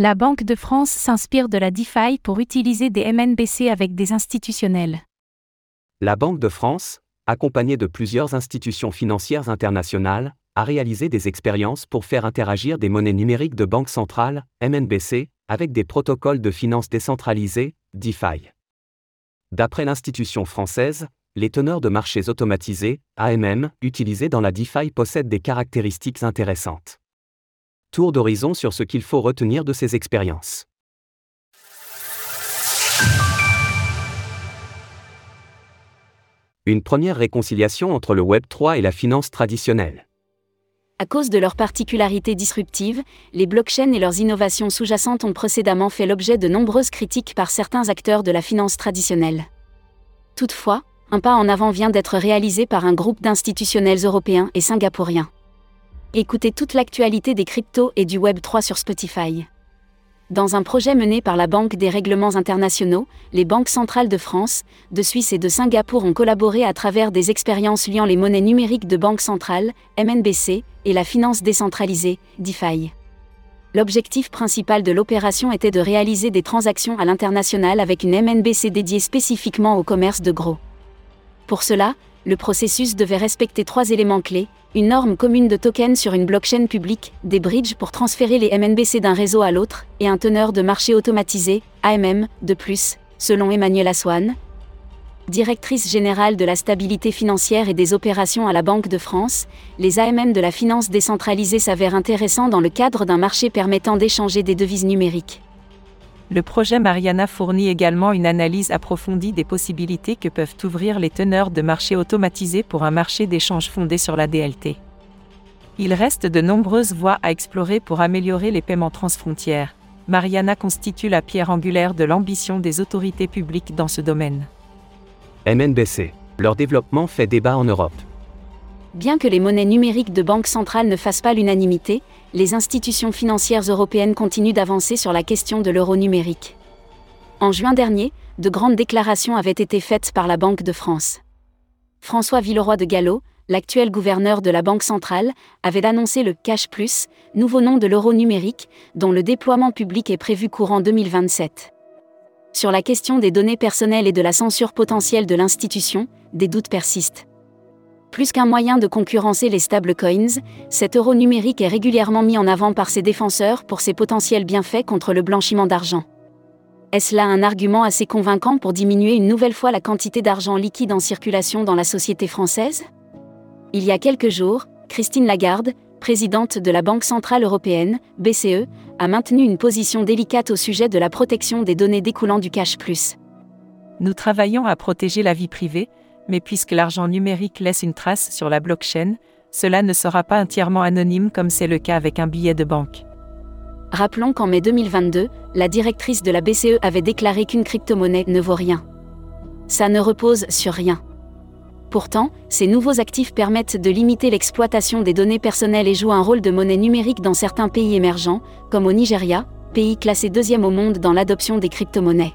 La Banque de France s'inspire de la DeFi pour utiliser des MNBC avec des institutionnels. La Banque de France, accompagnée de plusieurs institutions financières internationales, a réalisé des expériences pour faire interagir des monnaies numériques de banque centrale, MNBC, avec des protocoles de finances décentralisés, DeFi. D'après l'institution française, les teneurs de marchés automatisés, AMM, utilisés dans la DeFi possèdent des caractéristiques intéressantes. Tour d'horizon sur ce qu'il faut retenir de ces expériences. Une première réconciliation entre le Web 3 et la finance traditionnelle. À cause de leurs particularités disruptives, les blockchains et leurs innovations sous-jacentes ont précédemment fait l'objet de nombreuses critiques par certains acteurs de la finance traditionnelle. Toutefois, un pas en avant vient d'être réalisé par un groupe d'institutionnels européens et singapouriens. Écoutez toute l'actualité des cryptos et du Web 3 sur Spotify. Dans un projet mené par la Banque des règlements internationaux, les banques centrales de France, de Suisse et de Singapour ont collaboré à travers des expériences liant les monnaies numériques de banque centrale, MNBC, et la finance décentralisée, DeFi. L'objectif principal de l'opération était de réaliser des transactions à l'international avec une MNBC dédiée spécifiquement au commerce de gros. Pour cela, le processus devait respecter trois éléments clés, une norme commune de tokens sur une blockchain publique, des bridges pour transférer les MNBC d'un réseau à l'autre, et un teneur de marché automatisé, AMM, de plus, selon Emmanuel Aswan, directrice générale de la stabilité financière et des opérations à la Banque de France, les AMM de la finance décentralisée s'avèrent intéressants dans le cadre d'un marché permettant d'échanger des devises numériques. Le projet Mariana fournit également une analyse approfondie des possibilités que peuvent ouvrir les teneurs de marché automatisés pour un marché d'échange fondé sur la DLT. Il reste de nombreuses voies à explorer pour améliorer les paiements transfrontières. Mariana constitue la pierre angulaire de l'ambition des autorités publiques dans ce domaine. MNBC. Leur développement fait débat en Europe. Bien que les monnaies numériques de banque centrale ne fassent pas l'unanimité, les institutions financières européennes continuent d'avancer sur la question de l'euro numérique. En juin dernier, de grandes déclarations avaient été faites par la Banque de France. François Villeroy de Gallo, l'actuel gouverneur de la Banque centrale, avait annoncé le Cash nouveau nom de l'euro numérique, dont le déploiement public est prévu courant 2027. Sur la question des données personnelles et de la censure potentielle de l'institution, des doutes persistent. Plus qu'un moyen de concurrencer les stablecoins, cet euro numérique est régulièrement mis en avant par ses défenseurs pour ses potentiels bienfaits contre le blanchiment d'argent. Est-ce là un argument assez convaincant pour diminuer une nouvelle fois la quantité d'argent liquide en circulation dans la société française? Il y a quelques jours, Christine Lagarde, présidente de la Banque Centrale Européenne, BCE, a maintenu une position délicate au sujet de la protection des données découlant du cash. Nous travaillons à protéger la vie privée, mais puisque l'argent numérique laisse une trace sur la blockchain, cela ne sera pas entièrement anonyme comme c'est le cas avec un billet de banque. Rappelons qu'en mai 2022, la directrice de la BCE avait déclaré qu'une crypto-monnaie ne vaut rien. Ça ne repose sur rien. Pourtant, ces nouveaux actifs permettent de limiter l'exploitation des données personnelles et jouent un rôle de monnaie numérique dans certains pays émergents, comme au Nigeria, pays classé deuxième au monde dans l'adoption des crypto-monnaies.